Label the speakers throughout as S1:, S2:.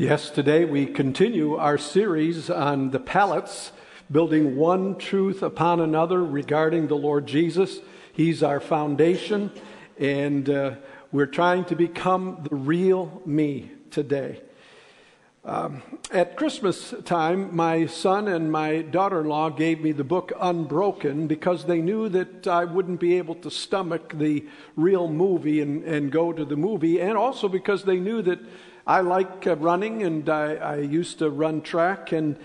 S1: Yes, today we continue our series on the pallets, building one truth upon another regarding the Lord Jesus. He's our foundation, and uh, we're trying to become the real me today. Um, at Christmas time, my son and my daughter in law gave me the book Unbroken because they knew that I wouldn't be able to stomach the real movie and, and go to the movie, and also because they knew that I like uh, running and I, I, used to run track. And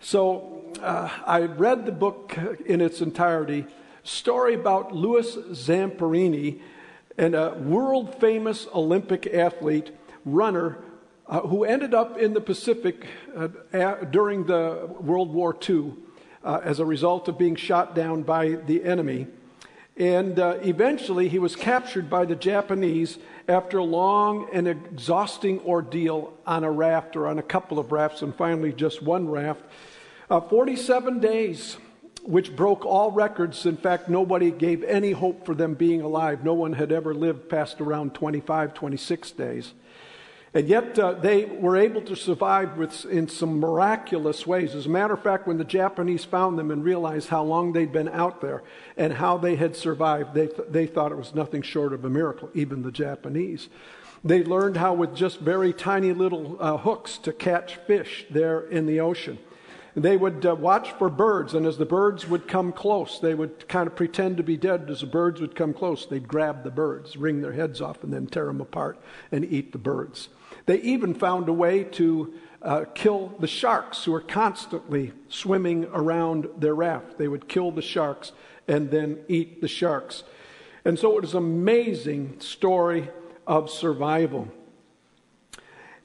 S1: so uh, I read the book in its entirety. Story about Louis Zamperini, and a world famous Olympic athlete, runner, uh, who ended up in the Pacific uh, during the World War II uh, as a result of being shot down by the enemy. And uh, eventually he was captured by the Japanese after a long and exhausting ordeal on a raft or on a couple of rafts, and finally just one raft. Uh, 47 days, which broke all records. In fact, nobody gave any hope for them being alive. No one had ever lived past around 25, 26 days. And yet uh, they were able to survive with, in some miraculous ways. As a matter of fact, when the Japanese found them and realized how long they'd been out there and how they had survived, they, th- they thought it was nothing short of a miracle, even the Japanese. They learned how, with just very tiny little uh, hooks, to catch fish there in the ocean. They would uh, watch for birds, and as the birds would come close, they would kind of pretend to be dead. As the birds would come close, they'd grab the birds, wring their heads off, and then tear them apart and eat the birds. They even found a way to uh, kill the sharks who were constantly swimming around their raft. They would kill the sharks and then eat the sharks. And so it was an amazing story of survival.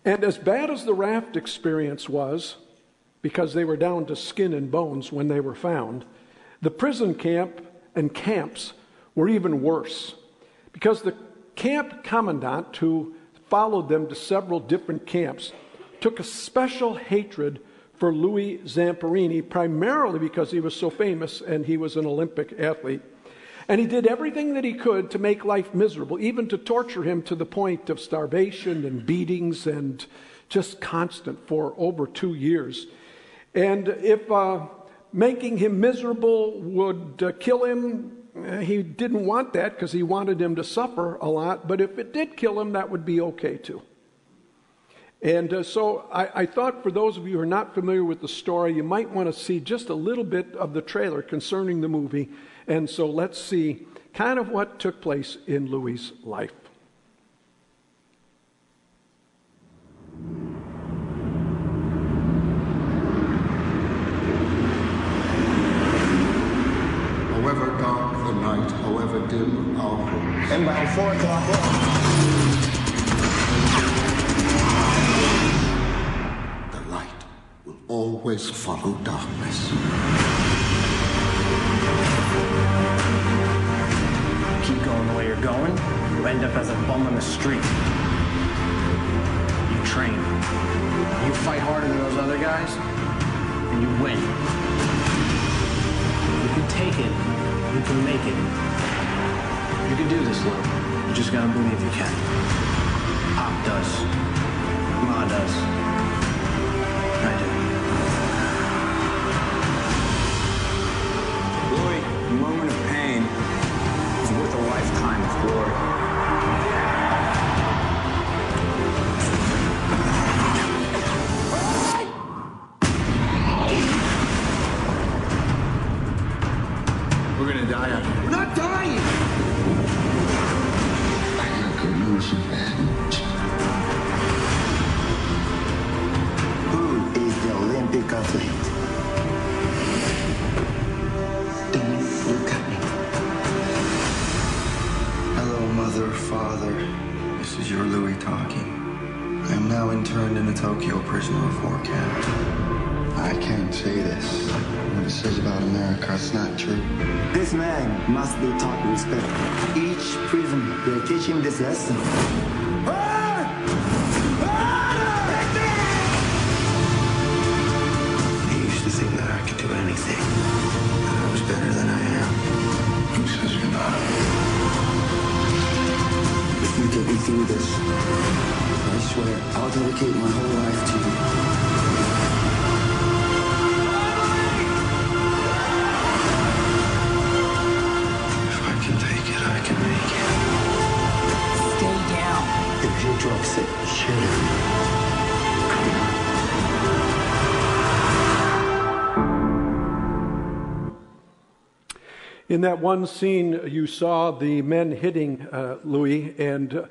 S1: And as bad as the raft experience was, because they were down to skin and bones when they were found, the prison camp and camps were even worse. Because the camp commandant, who followed them to several different camps, took a special hatred for Louis Zamperini, primarily because he was so famous and he was an Olympic athlete. And he did everything that he could to make life miserable, even to torture him to the point of starvation and beatings and just constant for over two years. And if uh, making him miserable would uh, kill him, he didn't want that because he wanted him to suffer a lot, but if it did kill him, that would be okay too. And uh, so I, I, thought for those of you who are not familiar with the story, you might want to see just a little bit of the trailer concerning the movie. And so let's see kind of what took place in Louis' life.
S2: And by 4 o'clock, the light will always follow darkness.
S3: Keep going the way you're going, you end up as a bum on the street. You train. You fight harder than those other guys, and you win. You can take it. You can make it. You can do this, Lou. You just gotta believe you can. Pop does. Ma does. I do.
S4: Louis, a moment of pain is worth a lifetime of glory.
S2: Him
S1: In that one scene, you saw the men hitting uh, Louis, and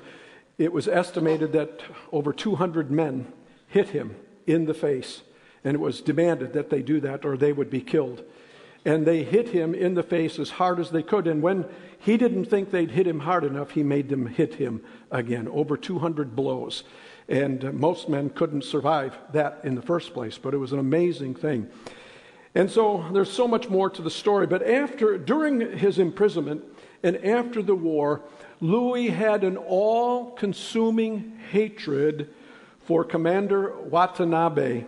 S1: it was estimated that over 200 men hit him in the face, and it was demanded that they do that or they would be killed. And they hit him in the face as hard as they could, and when he didn't think they'd hit him hard enough, he made them hit him again, over 200 blows. And uh, most men couldn't survive that in the first place, but it was an amazing thing. And so there's so much more to the story. But after, during his imprisonment and after the war, Louis had an all consuming hatred for Commander Watanabe.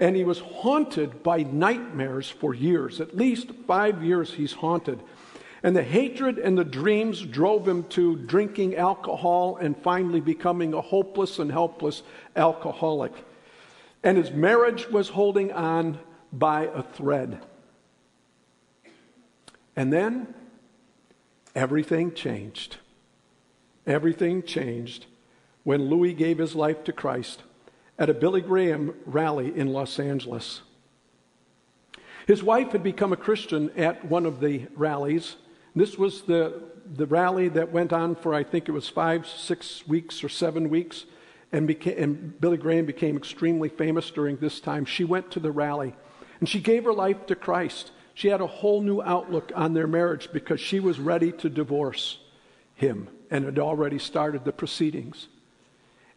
S1: And he was haunted by nightmares for years. At least five years he's haunted. And the hatred and the dreams drove him to drinking alcohol and finally becoming a hopeless and helpless alcoholic. And his marriage was holding on by a thread. And then everything changed. Everything changed when Louis gave his life to Christ at a Billy Graham rally in Los Angeles. His wife had become a Christian at one of the rallies. This was the, the rally that went on for, I think it was five, six weeks or seven weeks. And, became, and Billy Graham became extremely famous during this time. She went to the rally. And she gave her life to Christ. She had a whole new outlook on their marriage because she was ready to divorce him and had already started the proceedings.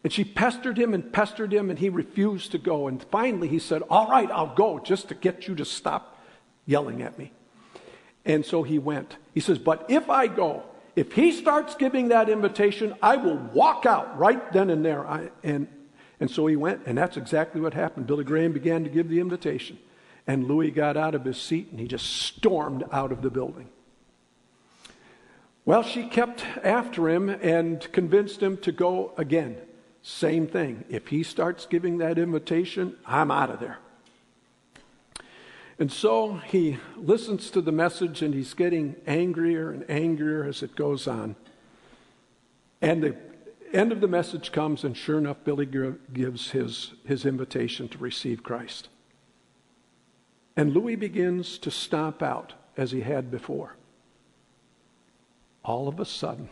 S1: And she pestered him and pestered him, and he refused to go. And finally, he said, All right, I'll go just to get you to stop yelling at me. And so he went. He says, But if I go, if he starts giving that invitation, I will walk out right then and there. I, and, and so he went, and that's exactly what happened. Billy Graham began to give the invitation. And Louis got out of his seat and he just stormed out of the building. Well, she kept after him and convinced him to go again. Same thing. If he starts giving that invitation, I'm out of there. And so he listens to the message and he's getting angrier and angrier as it goes on. And the end of the message comes, and sure enough, Billy gives his, his invitation to receive Christ. And Louis begins to stomp out as he had before. All of a sudden,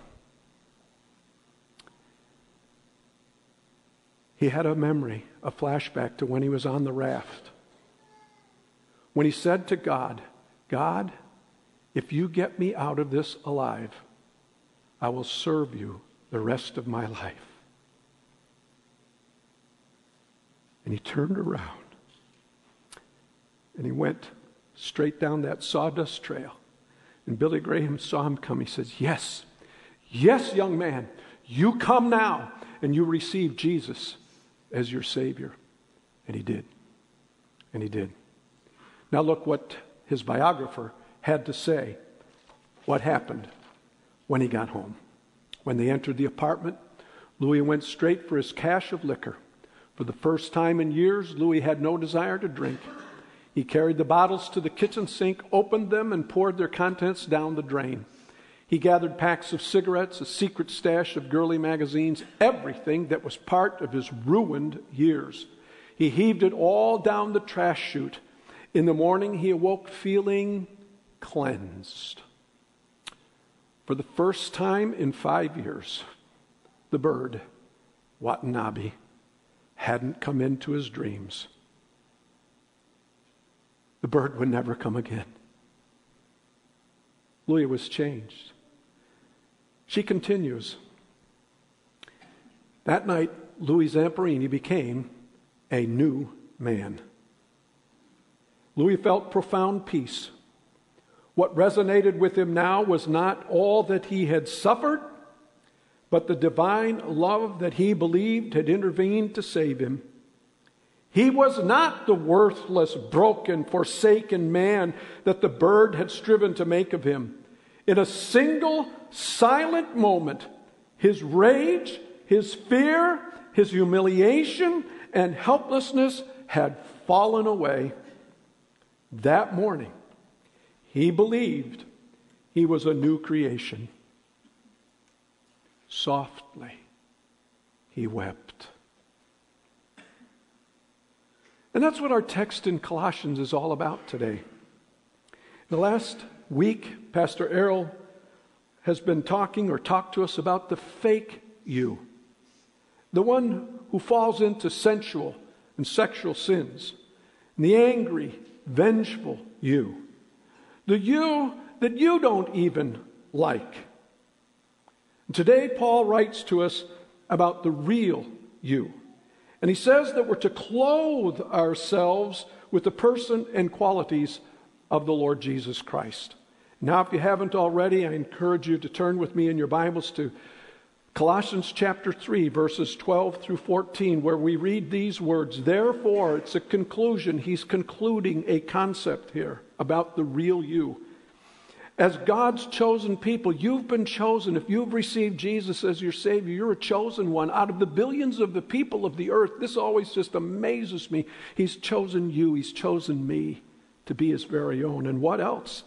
S1: he had a memory, a flashback to when he was on the raft. When he said to God, God, if you get me out of this alive, I will serve you the rest of my life. And he turned around and he went straight down that sawdust trail. And Billy Graham saw him come. He says, Yes, yes, young man, you come now and you receive Jesus as your Savior. And he did. And he did. Now, look what his biographer had to say what happened when he got home. When they entered the apartment, Louis went straight for his cache of liquor. For the first time in years, Louis had no desire to drink. He carried the bottles to the kitchen sink, opened them, and poured their contents down the drain. He gathered packs of cigarettes, a secret stash of girly magazines, everything that was part of his ruined years. He heaved it all down the trash chute. In the morning, he awoke feeling cleansed. For the first time in five years, the bird, Watanabe, hadn't come into his dreams the bird would never come again. Louis was changed. She continues. That night, Louis Zamperini became a new man. Louis felt profound peace. What resonated with him now was not all that he had suffered, but the divine love that he believed had intervened to save him. He was not the worthless, broken, forsaken man that the bird had striven to make of him. In a single silent moment, his rage, his fear, his humiliation, and helplessness had fallen away. That morning, he believed he was a new creation. Softly, he wept. And that's what our text in Colossians is all about today. The last week, Pastor Errol has been talking or talked to us about the fake you, the one who falls into sensual and sexual sins, and the angry, vengeful you, the you that you don't even like. And today, Paul writes to us about the real you. And he says that we're to clothe ourselves with the person and qualities of the Lord Jesus Christ. Now, if you haven't already, I encourage you to turn with me in your Bibles to Colossians chapter 3, verses 12 through 14, where we read these words. Therefore, it's a conclusion. He's concluding a concept here about the real you. As God's chosen people, you've been chosen. If you've received Jesus as your Savior, you're a chosen one. Out of the billions of the people of the earth, this always just amazes me. He's chosen you, He's chosen me to be His very own. And what else?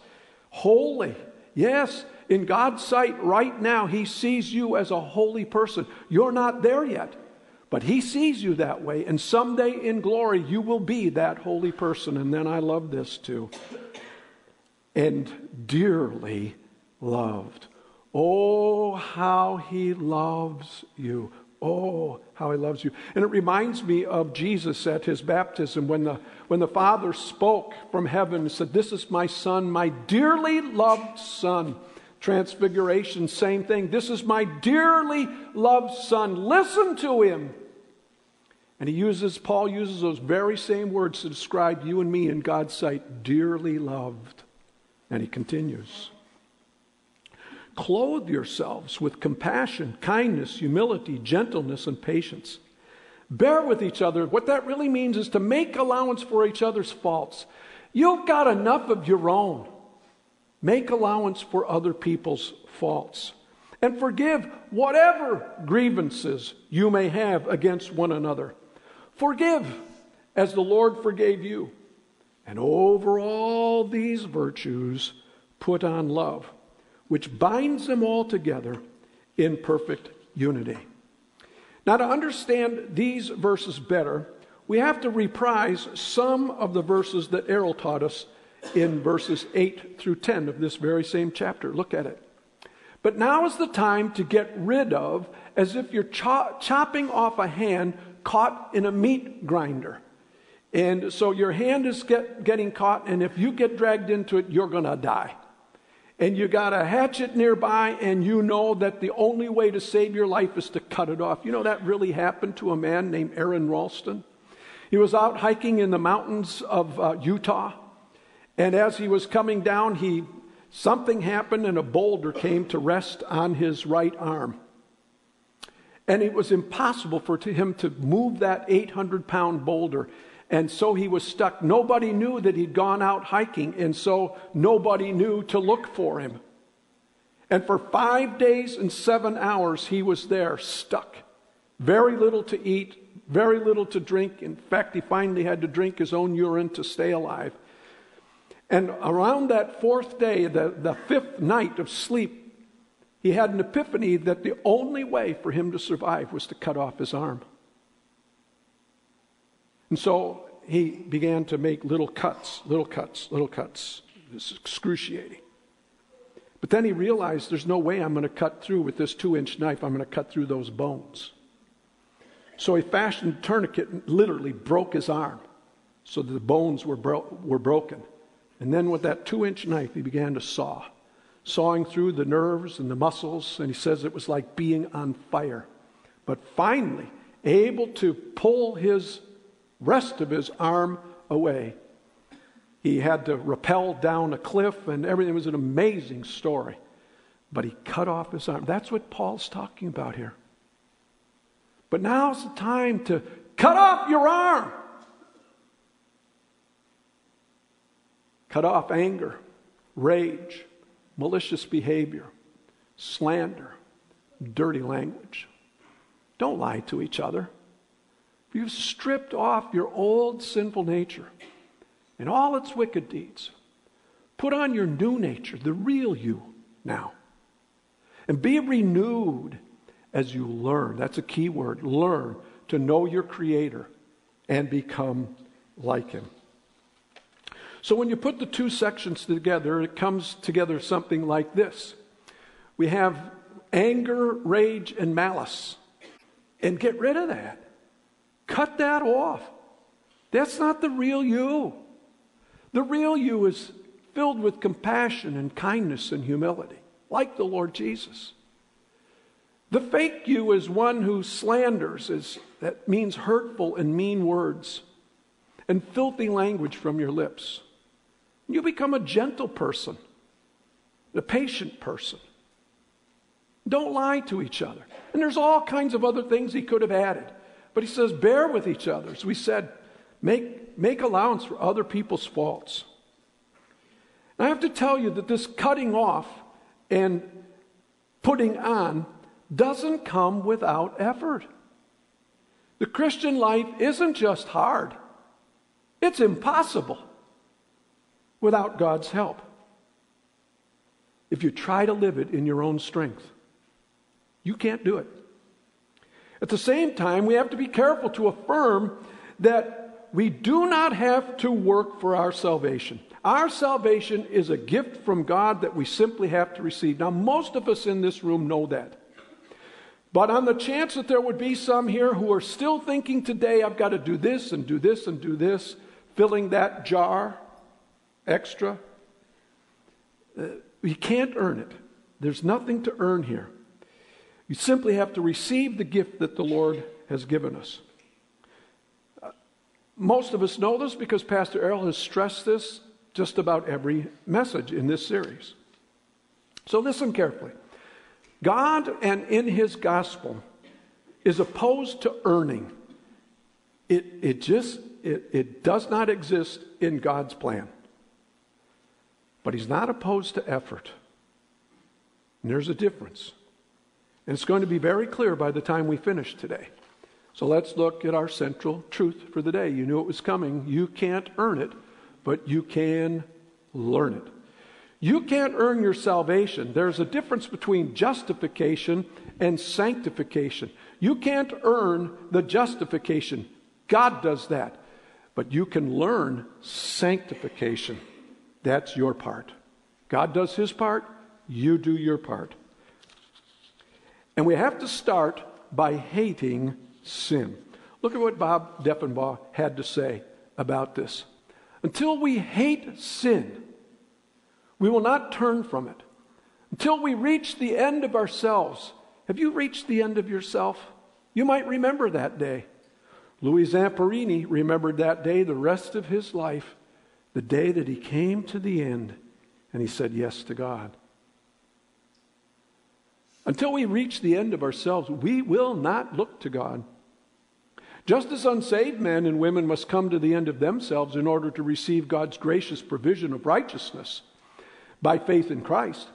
S1: Holy. Yes, in God's sight, right now, He sees you as a holy person. You're not there yet, but He sees you that way. And someday in glory, you will be that holy person. And then I love this too and dearly loved. Oh, how he loves you. Oh, how he loves you. And it reminds me of Jesus at his baptism when the, when the Father spoke from heaven and said, This is my Son, my dearly loved Son. Transfiguration, same thing. This is my dearly loved Son. Listen to him. And he uses, Paul uses those very same words to describe you and me in God's sight, dearly loved. And he continues Clothe yourselves with compassion, kindness, humility, gentleness, and patience. Bear with each other. What that really means is to make allowance for each other's faults. You've got enough of your own. Make allowance for other people's faults. And forgive whatever grievances you may have against one another. Forgive as the Lord forgave you. And over all these virtues, put on love, which binds them all together in perfect unity. Now, to understand these verses better, we have to reprise some of the verses that Errol taught us in verses 8 through 10 of this very same chapter. Look at it. But now is the time to get rid of, as if you're cho- chopping off a hand caught in a meat grinder. And so your hand is get, getting caught, and if you get dragged into it, you're going to die. And you got a hatchet nearby, and you know that the only way to save your life is to cut it off. You know that really happened to a man named Aron Ralston. He was out hiking in the mountains of uh, Utah, and as he was coming down, he something happened, and a boulder came to rest on his right arm. And it was impossible for him to move that 800 pound boulder. And so he was stuck. Nobody knew that he'd gone out hiking, and so nobody knew to look for him. And for five days and seven hours, he was there, stuck. Very little to eat, very little to drink. In fact, he finally had to drink his own urine to stay alive. And around that fourth day, the, the fifth night of sleep, he had an epiphany that the only way for him to survive was to cut off his arm. And so he began to make little cuts, little cuts, little cuts. It's excruciating. But then he realized there's no way I'm going to cut through with this two inch knife. I'm going to cut through those bones. So he fashioned a tourniquet and literally broke his arm so that the bones were, bro- were broken. And then with that two inch knife, he began to saw, sawing through the nerves and the muscles. And he says it was like being on fire. But finally, able to pull his rest of his arm away. He had to rappel down a cliff, and everything was an amazing story. But he cut off his arm. That's what Paul's talking about here. But now's the time to cut off your arm. Cut off anger, rage, malicious behavior, slander, dirty language. Don't lie to each other. You've stripped off your old sinful nature and all its wicked deeds. Put on your new nature, the real you now. And be renewed as you learn. That's a key word learn to know your Creator and become like Him. So when you put the two sections together, it comes together something like this we have anger, rage, and malice. And get rid of that. Cut that off. That's not the real you. The real you is filled with compassion and kindness and humility, like the Lord Jesus. The fake you is one who slanders, is, that means hurtful and mean words and filthy language from your lips. You become a gentle person, a patient person. Don't lie to each other. And there's all kinds of other things he could have added. But he says, bear with each other. As we said, make, make allowance for other people's faults. And I have to tell you that this cutting off and putting on doesn't come without effort. The Christian life isn't just hard, it's impossible without God's help. If you try to live it in your own strength, you can't do it. At the same time, we have to be careful to affirm that we do not have to work for our salvation. Our salvation is a gift from God that we simply have to receive. Now, most of us in this room know that. But on the chance that there would be some here who are still thinking today, I've got to do this and do this and do this, filling that jar extra, uh, you can't earn it. There's nothing to earn here. You simply have to receive the gift that the Lord has given us. Uh, most of us know this because Pastor Errol has stressed this just about every message in this series. So listen carefully. God and in his gospel is opposed to earning. It, it just it, it does not exist in God's plan. But he's not opposed to effort. And there's a difference. And it's going to be very clear by the time we finish today. So let's look at our central truth for the day. You knew it was coming. You can't earn it, but you can learn it. You can't earn your salvation. There's a difference between justification and sanctification. You can't earn the justification. God does that. But you can learn sanctification. That's your part. God does his part, you do your part. And we have to start by hating sin. Look at what Bob Deffinbaugh had to say about this. Until we hate sin, we will not turn from it. Until we reach the end of ourselves. Have you reached the end of yourself? You might remember that day. Louis Zamperini remembered that day the rest of his life, the day that he came to the end and he said yes to God. Until we reach the end of ourselves, we will not look to God. Just as unsaved men and women must come to the end of themselves in order to receive God's gracious provision of righteousness by faith in Christ,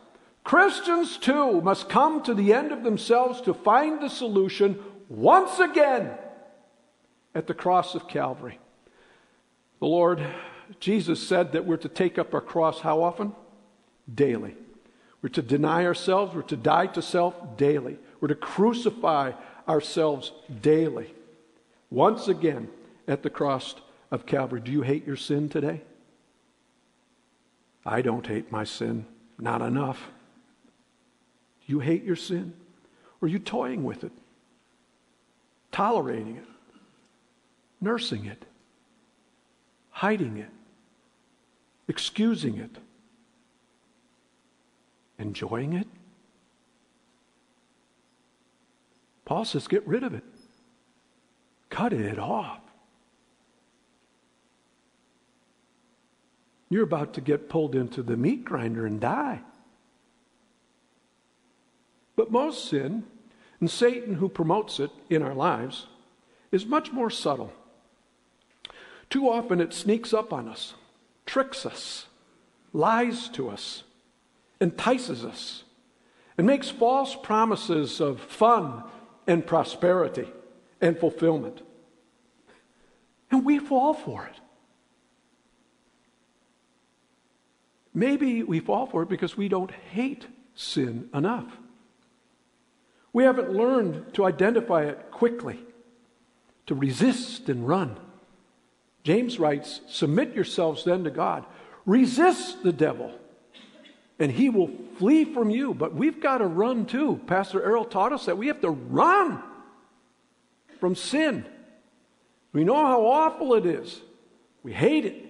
S1: Christians too must come to the end of themselves to find the solution once again at the cross of Calvary. The Lord Jesus said that we're to take up our cross how often? Daily. We're to deny ourselves, we're to die to self daily. We're to crucify ourselves daily. Once again at the cross of Calvary. Do you hate your sin today? I don't hate my sin, not enough. Do you hate your sin? Or are you toying with it? Tolerating it? nursing it, hiding it, excusing it, enjoying it. Paul says, get rid of it, cut it off. You're about to get pulled into the meat grinder and die. But most sin, and Satan, who promotes it in our lives, is much more subtle. Too often it sneaks up on us, tricks us, lies to us, entices us, and makes false promises of fun and prosperity and fulfillment. And we fall for it. Maybe we fall for it because we don't hate sin enough. We haven't learned to identify it quickly, to resist and run James writes, Submit yourselves then to God. Resist the devil, and he will flee from you. But we've got to run too. Pastor Errol taught us that we have to run from sin. We know how awful it is, we hate it.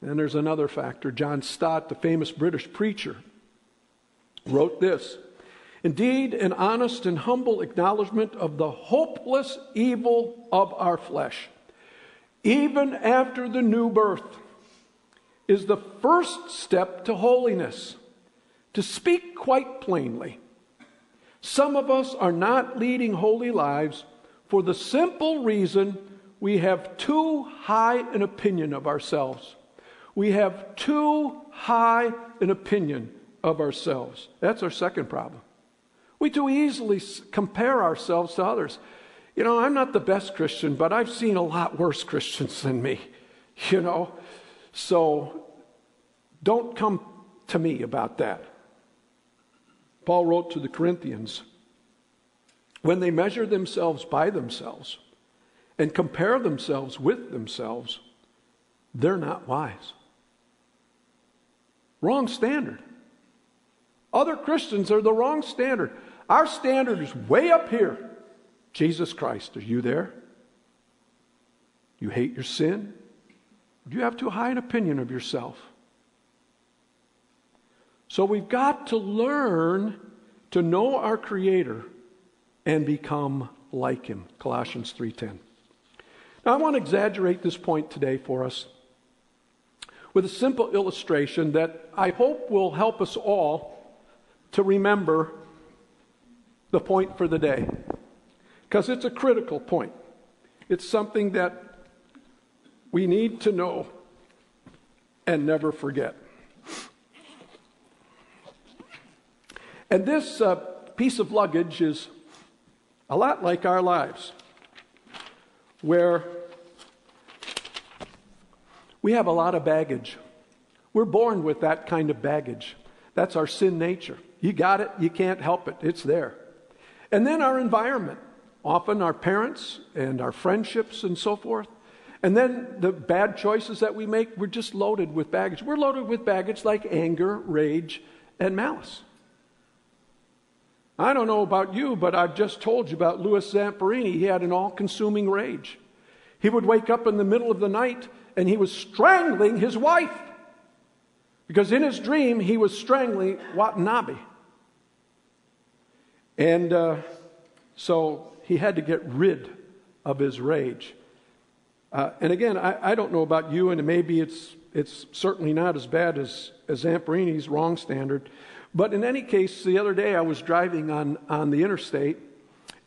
S1: And there's another factor. John Stott, the famous British preacher, wrote this Indeed, an honest and humble acknowledgement of the hopeless evil of our flesh, even after the new birth, is the first step to holiness. To speak quite plainly, some of us are not leading holy lives for the simple reason we have too high an opinion of ourselves. We have too high an opinion of ourselves. That's our second problem. We too easily compare ourselves to others. You know, I'm not the best Christian, but I've seen a lot worse Christians than me, you know. So don't come to me about that. Paul wrote to the Corinthians when they measure themselves by themselves and compare themselves with themselves, they're not wise. Wrong standard. Other Christians are the wrong standard. Our standard is way up here. Jesus Christ, are you there? You hate your sin? Do you have too high an opinion of yourself? So we've got to learn to know our Creator and become like Him. Colossians 3:10. Now I want to exaggerate this point today for us with a simple illustration that I hope will help us all to remember the point for the day. Because it's a critical point. It's something that we need to know and never forget. And this uh, piece of luggage is a lot like our lives, where we have a lot of baggage. We're born with that kind of baggage. That's our sin nature. You got it, you can't help it, it's there. And then our environment, often our parents and our friendships and so forth. And then the bad choices that we make, we're just loaded with baggage. We're loaded with baggage like anger, rage, and malice. I don't know about you, but I've just told you about Louis Zamperini. He had an all consuming rage. He would wake up in the middle of the night and he was strangling his wife. Because in his dream, he was strangling Watanabe. And uh, so he had to get rid of his rage. Uh, and again, I, I, don't know about you, and maybe it's, it's certainly not as bad as, as Zamperini's wrong standard. But in any case, the other day I was driving on, on the interstate,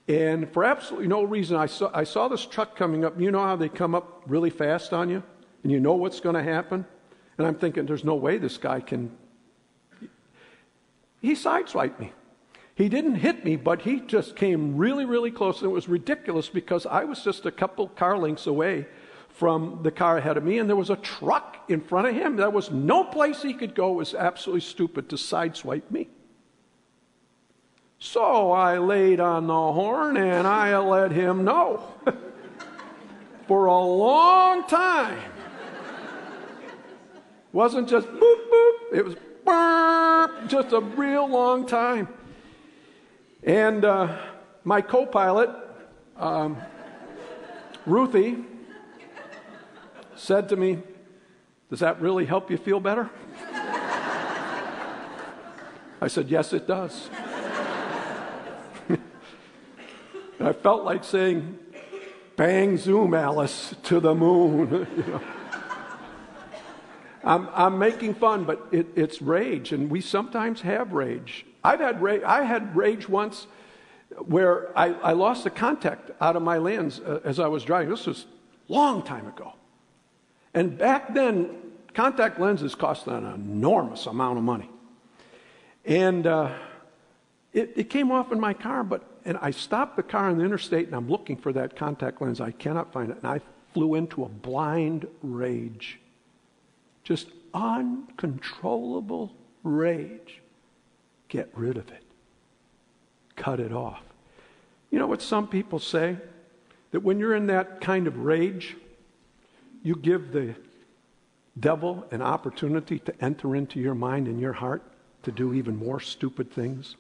S1: and for absolutely no reason, I saw, I saw this truck coming up. You know how they come up really fast on you? and you know what's going to happen. And I'm thinking, there's no way this guy can. He sideswiped me. He didn't hit me, but he just came really, really close. And it was ridiculous because I was just a couple car lengths away from the car ahead of me, and there was a truck in front of him. There was no place he could go. It was absolutely stupid to sideswipe me. So I laid on the horn and I let him know. For a long time, wasn't just boop, boop, it was burp, just a real long time. And uh, my co pilot, um, Ruthie, said to me, Does that really help you feel better? I said, Yes, it does. I felt like saying, Bang, zoom, Alice, to the moon. you know. I'm, I'm making fun, but it, it's rage, and we sometimes have rage. I've had rage. I had rage once where I, I lost the contact out of my lens uh, as I was driving. This was a long time ago. And back then, contact lenses cost an enormous amount of money. And uh, it, it came off in my car, but and I stopped the car on the interstate and I'm looking for that contact lens. I cannot find it. And I flew into a blind rage just uncontrollable rage, get rid of it. Cut it off. You know what some people say? that when you're in that kind of rage, you give the devil an opportunity to enter into your mind and your heart to do even more stupid things?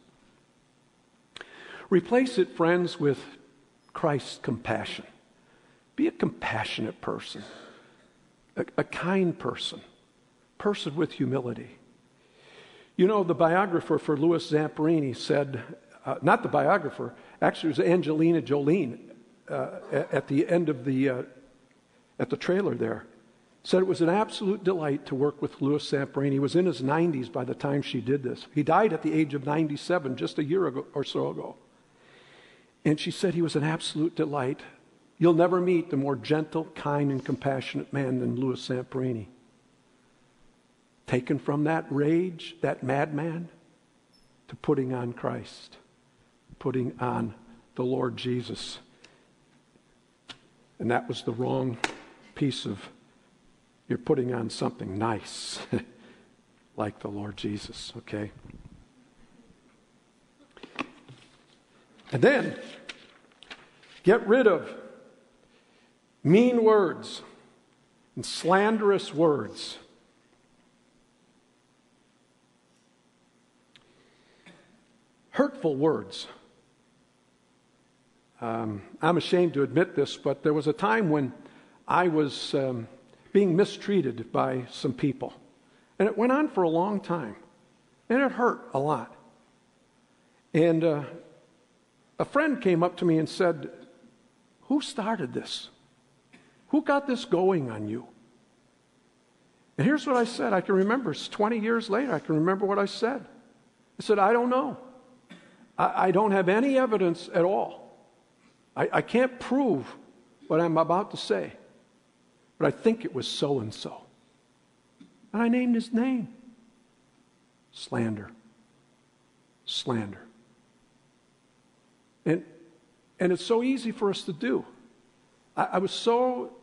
S1: Replace it, friends, with Christ's compassion. Be a compassionate person, a, a kind person, person with humility. You know, the biographer for Louis Zamperini said, uh, not the biographer, actually it was Angelina Jolie uh, at the end of the, uh, at the trailer there, said it was an absolute delight to work with Louis Zamperini. He was in his 90s by the time she did this. He died at the age of 97 just a year ago or so ago. And she said he was an absolute delight. You'll never meet a more gentle, kind, and compassionate man than Louis Zamperini. Taken from that rage, that madman, to putting on Christ, putting on the Lord Jesus. And that was the wrong piece of, you're putting on something nice, like the Lord Jesus, okay? And then, get rid of mean words and slanderous words. Hurtful words. Um, I'm ashamed to admit this, but there was a time when I was um, being mistreated by some people. And it went on for a long time. And it hurt a lot. And uh, a friend came up to me and said, Who started this? Who got this going on you? And here's what I said. I can remember. It's 20 years later. I can remember what I said. I said, I don't know. I, I don't have any evidence at all. I, I can't prove what I'm about to say, but I think it was so and so. And I named his name slander. Slander. And, and it's so easy for us to do. I, I was so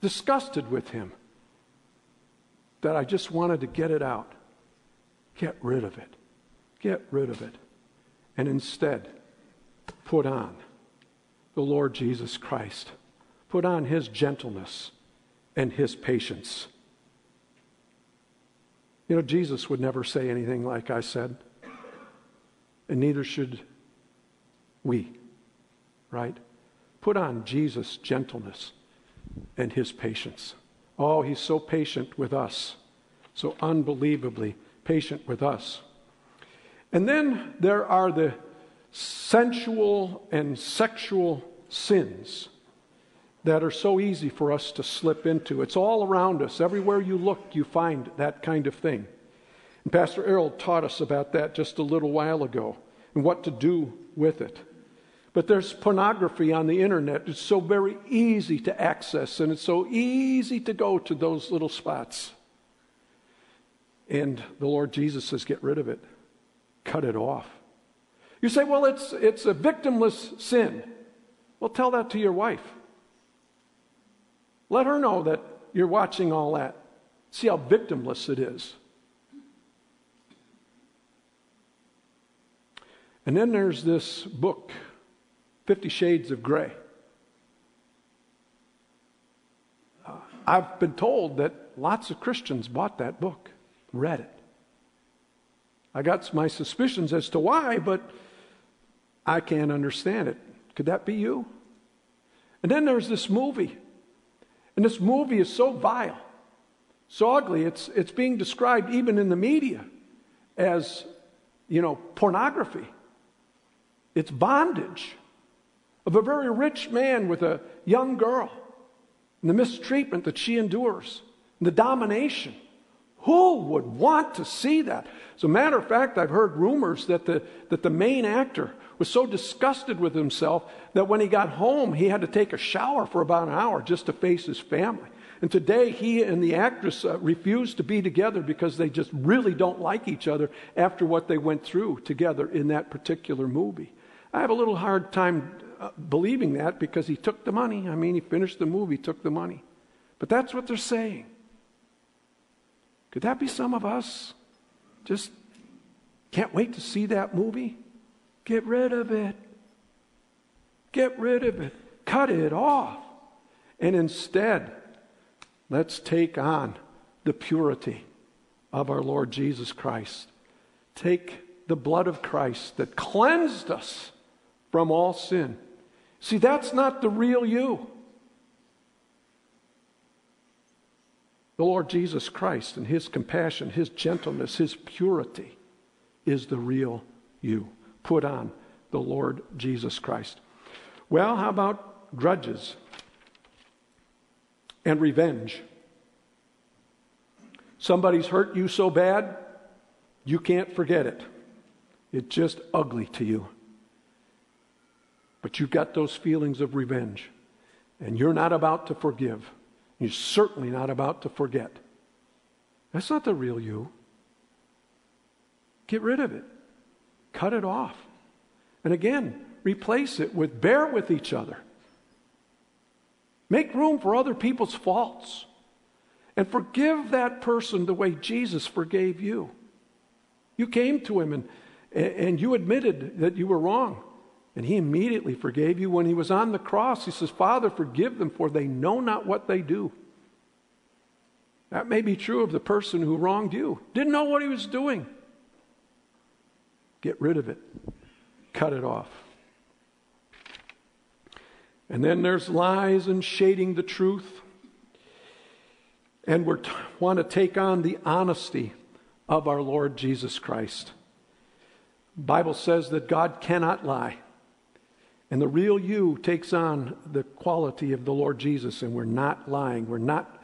S1: disgusted with him that I just wanted to get it out. Get rid of it. Get rid of it. And instead, put on the Lord Jesus Christ. Put on his gentleness and his patience. You know, Jesus would never say anything like I said, and neither should we, right? Put on Jesus' gentleness and his patience. Oh, he's so patient with us, so unbelievably patient with us. And then there are the sensual and sexual sins that are so easy for us to slip into. It's all around us. Everywhere you look, you find that kind of thing. And Pastor Errol taught us about that just a little while ago and what to do with it. But there's pornography on the internet. It's so very easy to access, and it's so easy to go to those little spots. And the Lord Jesus says, get rid of it, cut it off. You say, well, it's, it's a victimless sin. Well, tell that to your wife. Let her know that you're watching all that. See how victimless it is. And then there's this book Fifty Shades of Grey. Uh, I've been told that lots of Christians bought that book, read it. I got my suspicions as to why, but I can't understand it. Could that be you? And then there's this movie. And this movie is so vile, so ugly, it's, it's being described even in the media as, you know, pornography. It's bondage of a very rich man with a young girl and the mistreatment that she endures and the domination. Who would want to see that? As a matter of fact, I've heard rumors that the, that the main actor was so disgusted with himself that when he got home, he had to take a shower for about an hour just to face his family. And today, he and the actress uh, refuse to be together because they just really don't like each other after what they went through together in that particular movie. I have a little hard time uh, believing that because he took the money. I mean, he finished the movie, took the money. But that's what they're saying. Could that be some of us? Just can't wait to see that movie? Get rid of it. Get rid of it. cut it off. And instead, let's take on the purity of our Lord Jesus Christ. Take the blood of Christ that cleansed us from all sin. See, that's not the real you. The Lord Jesus Christ and His compassion, His gentleness, His purity is the real you. Put on the Lord Jesus Christ. Well, how about grudges and revenge? Somebody's hurt you so bad, you can't forget it. It's just ugly to you. But you've got those feelings of revenge, and you're not about to forgive. You're certainly not about to forget. That's not the real you. Get rid of it, cut it off. And again, replace it with bear with each other. Make room for other people's faults. And forgive that person the way Jesus forgave you. You came to him and, and you admitted that you were wrong. And he immediately forgave you when he was on the cross. He says, Father, forgive them, for they know not what they do. That may be true of the person who wronged you. Didn't know what he was doing. Get rid of it, cut it off. And then there's lies and shading the truth. And we t- want to take on the honesty of our Lord Jesus Christ. Bible says that God cannot lie. And the real you takes on the quality of the Lord Jesus, and we're not lying. We're not,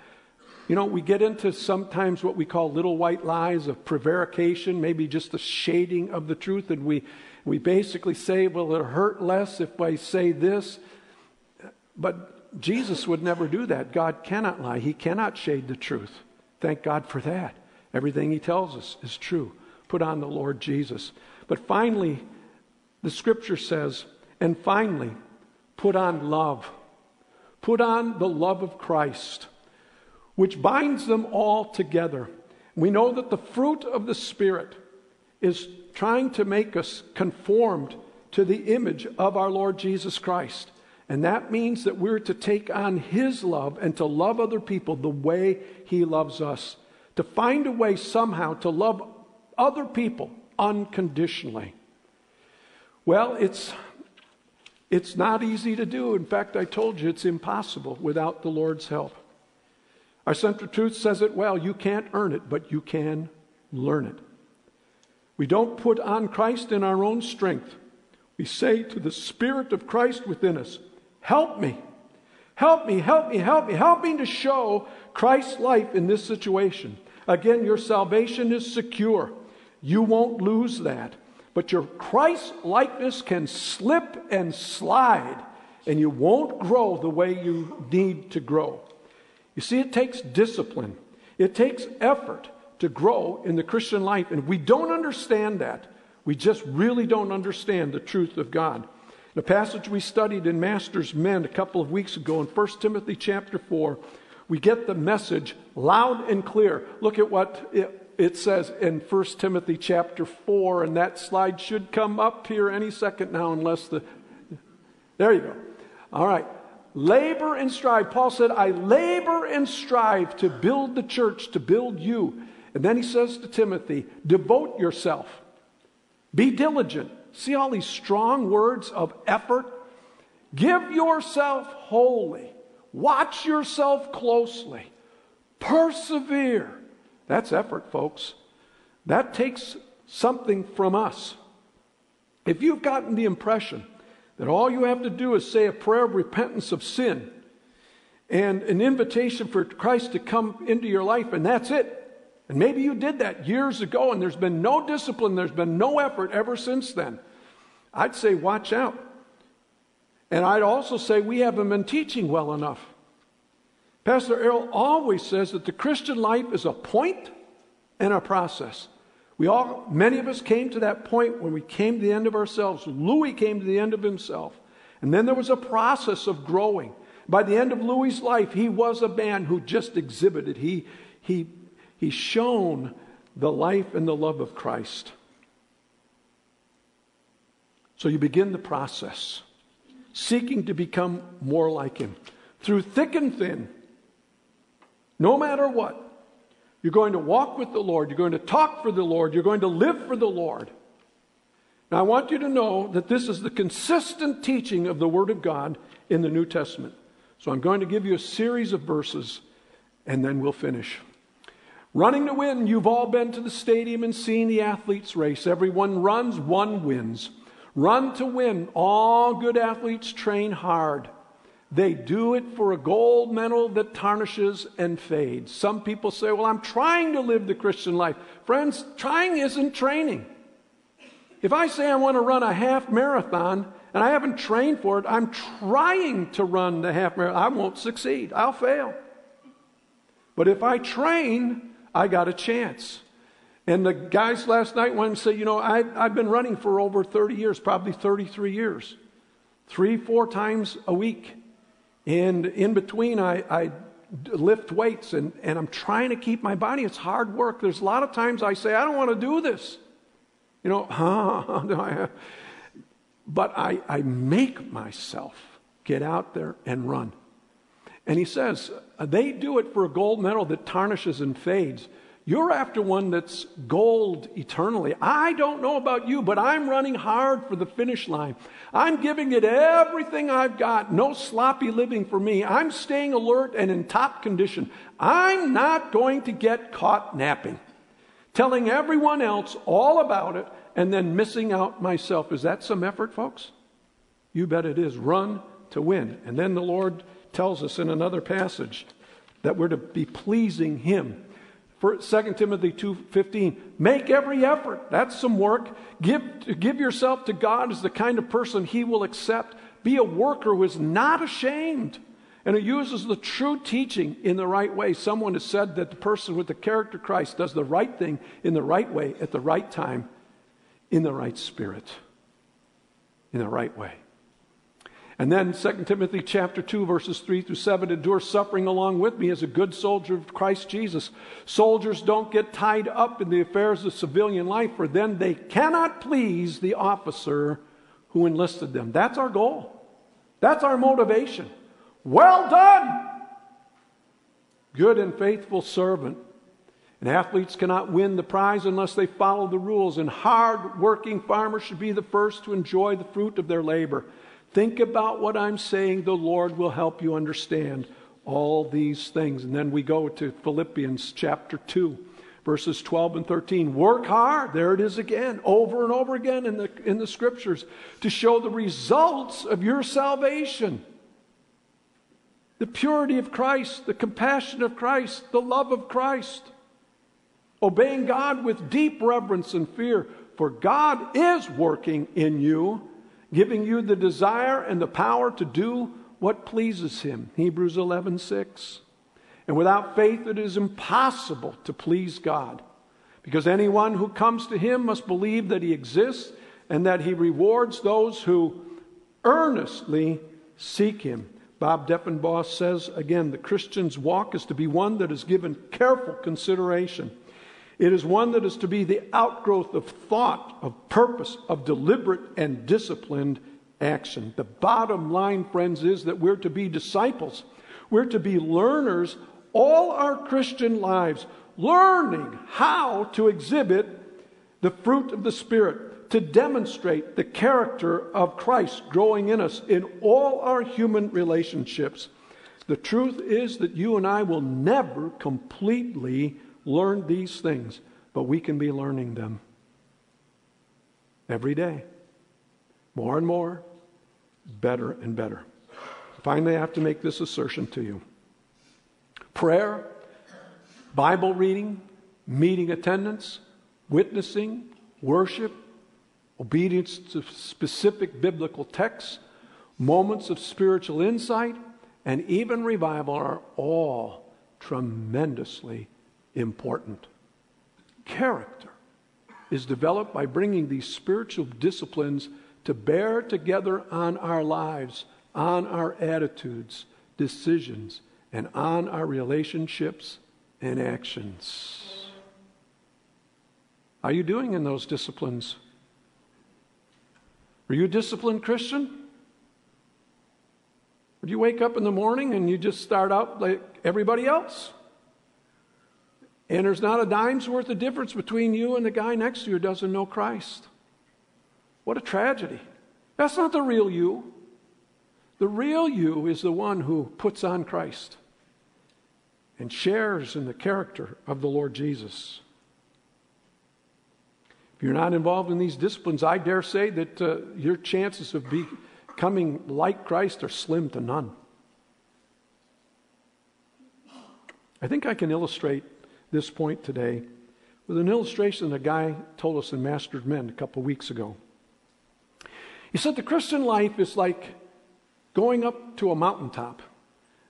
S1: you know, we get into sometimes what we call little white lies of prevarication, maybe just the shading of the truth, and we, we basically say, well, it'll hurt less if I say this. But Jesus would never do that. God cannot lie, He cannot shade the truth. Thank God for that. Everything He tells us is true. Put on the Lord Jesus. But finally, the scripture says, and finally, put on love. Put on the love of Christ, which binds them all together. We know that the fruit of the Spirit is trying to make us conformed to the image of our Lord Jesus Christ. And that means that we're to take on His love and to love other people the way He loves us. To find a way somehow to love other people unconditionally. Well, it's it's not easy to do. In fact, I told you it's impossible without the Lord's help. Our central truth says it well you can't earn it, but you can learn it. We don't put on Christ in our own strength. We say to the Spirit of Christ within us, Help me, help me, help me, help me, help me to show Christ's life in this situation. Again, your salvation is secure. You won't lose that. But your Christ likeness can slip and slide, and you won't grow the way you need to grow. You see, it takes discipline, it takes effort to grow in the Christian life, and we don't understand that. We just really don't understand the truth of God. The passage we studied in Master's Men a couple of weeks ago in 1 Timothy chapter 4, we get the message loud and clear. Look at what it, it says in 1 Timothy chapter 4, and that slide should come up here any second now, unless the. There you go. All right. Labor and strive. Paul said, I labor and strive to build the church, to build you. And then he says to Timothy, devote yourself, be diligent. See all these strong words of effort? Give yourself wholly, watch yourself closely, persevere that's effort, folks. That takes something from us. If you've gotten the impression that all you have to do is say a prayer of repentance of sin and an invitation for Christ to come into your life, and that's it. And maybe you did that years ago, and there's been no discipline, there's been no effort ever since then. I'd say, watch out. And I'd also say we haven't been teaching well enough. Pastor Errol always says that the Christian life is a point and a process. We all, many of us came to that point when we came to the end of ourselves. Louis came to the end of himself. And then there was a process of growing. By the end of Louis's life, he was a man who just exhibited, he, he, he shone the life and the love of Christ. So you begin the process. seeking to become more like Him. Through thick and thin, no matter what, you're going to walk with the Lord. You're going to talk for the Lord. You're going to live for the Lord. Now, I want you to know that this is the consistent teaching of the Word of God in the New Testament. So I'm going to give you a series of verses and then we'll finish. Running to win, you've all been to the stadium and seen the athletes race. Everyone runs, one wins. Run to win. All good athletes train hard. They do it for a gold medal that tarnishes and fades. Some people say, Well, I'm trying to live the Christian life. Friends, trying isn't training. If I say I want to run a half marathon and I haven't trained for it, I'm trying to run the half marathon. I won't succeed, I'll fail. But if I train, I got a chance. And the guys last night went and said, You know, I, I've been running for over 30 years, probably 33 years, three, four times a week. And in between, I, I lift weights and, and I'm trying to keep my body. It's hard work. There's a lot of times I say, I don't want to do this. You know, huh? but I, I make myself get out there and run. And he says, uh, they do it for a gold medal that tarnishes and fades. You're after one that's gold eternally. I don't know about you, but I'm running hard for the finish line. I'm giving it everything I've got. No sloppy living for me. I'm staying alert and in top condition. I'm not going to get caught napping, telling everyone else all about it and then missing out myself. Is that some effort, folks? You bet it is. Run to win. And then the Lord tells us in another passage that we're to be pleasing Him for 2 Timothy 2:15, make every effort. That's some work. Give, give yourself to God as the kind of person he will accept. Be a worker who is not ashamed and who uses the true teaching in the right way. Someone has said that the person with the character Christ does the right thing in the right way at the right time in the right spirit. In the right way. And then 2 Timothy chapter 2 verses 3 through 7 endure suffering along with me as a good soldier of Christ Jesus. Soldiers don't get tied up in the affairs of civilian life for then they cannot please the officer who enlisted them. That's our goal. That's our motivation. Well done. Good and faithful servant. And athletes cannot win the prize unless they follow the rules. And hard working farmers should be the first to enjoy the fruit of their labor. Think about what I'm saying. The Lord will help you understand all these things. And then we go to Philippians chapter 2, verses 12 and 13. Work hard. There it is again, over and over again in the, in the scriptures to show the results of your salvation. The purity of Christ, the compassion of Christ, the love of Christ. Obeying God with deep reverence and fear, for God is working in you giving you the desire and the power to do what pleases him. Hebrews 11:6. And without faith it is impossible to please God, because anyone who comes to him must believe that he exists and that he rewards those who earnestly seek him. Bob Deffinbaugh says again, the Christian's walk is to be one that is given careful consideration it is one that is to be the outgrowth of thought, of purpose, of deliberate and disciplined action. The bottom line, friends, is that we're to be disciples. We're to be learners all our Christian lives, learning how to exhibit the fruit of the Spirit, to demonstrate the character of Christ growing in us in all our human relationships. The truth is that you and I will never completely learned these things, but we can be learning them every day. More and more, better and better. Finally, I have to make this assertion to you prayer, Bible reading, meeting attendance, witnessing, worship, obedience to specific biblical texts, moments of spiritual insight, and even revival are all tremendously important. Character is developed by bringing these spiritual disciplines to bear together on our lives, on our attitudes, decisions, and on our relationships and actions. Are you doing in those disciplines? Are you a disciplined Christian? Or do you wake up in the morning and you just start out like everybody else? And there's not a dime's worth of difference between you and the guy next to you who doesn't know Christ. What a tragedy. That's not the real you. The real you is the one who puts on Christ and shares in the character of the Lord Jesus. If you're not involved in these disciplines, I dare say that uh, your chances of becoming like Christ are slim to none. I think I can illustrate this point today with an illustration a guy told us in Master's Men a couple weeks ago. He said the Christian life is like going up to a mountaintop,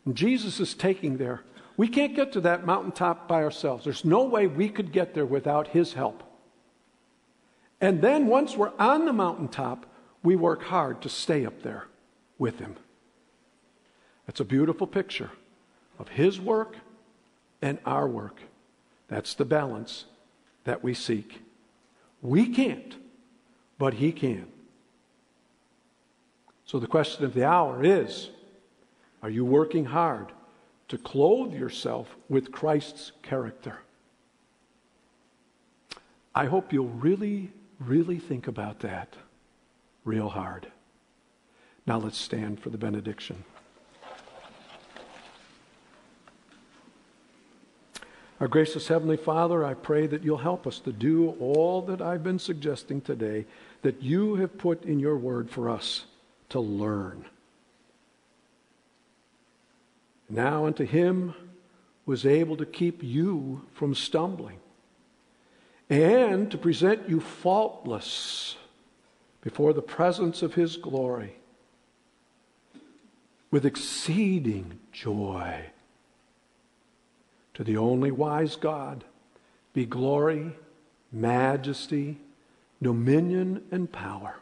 S1: and Jesus is taking there. We can't get to that mountaintop by ourselves. There's no way we could get there without his help. And then once we're on the mountaintop, we work hard to stay up there with him. It's a beautiful picture of his work and our work. That's the balance that we seek. We can't, but he can. So the question of the hour is are you working hard to clothe yourself with Christ's character? I hope you'll really, really think about that real hard. Now let's stand for the benediction. Our gracious Heavenly Father, I pray that you'll help us to do all that I've been suggesting today that you have put in your word for us to learn. Now unto him was able to keep you from stumbling and to present you faultless before the presence of his glory with exceeding joy. To the only wise God be glory, majesty, dominion, and power,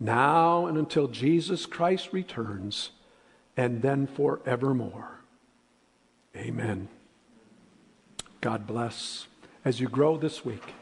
S1: now and until Jesus Christ returns, and then forevermore. Amen. God bless as you grow this week.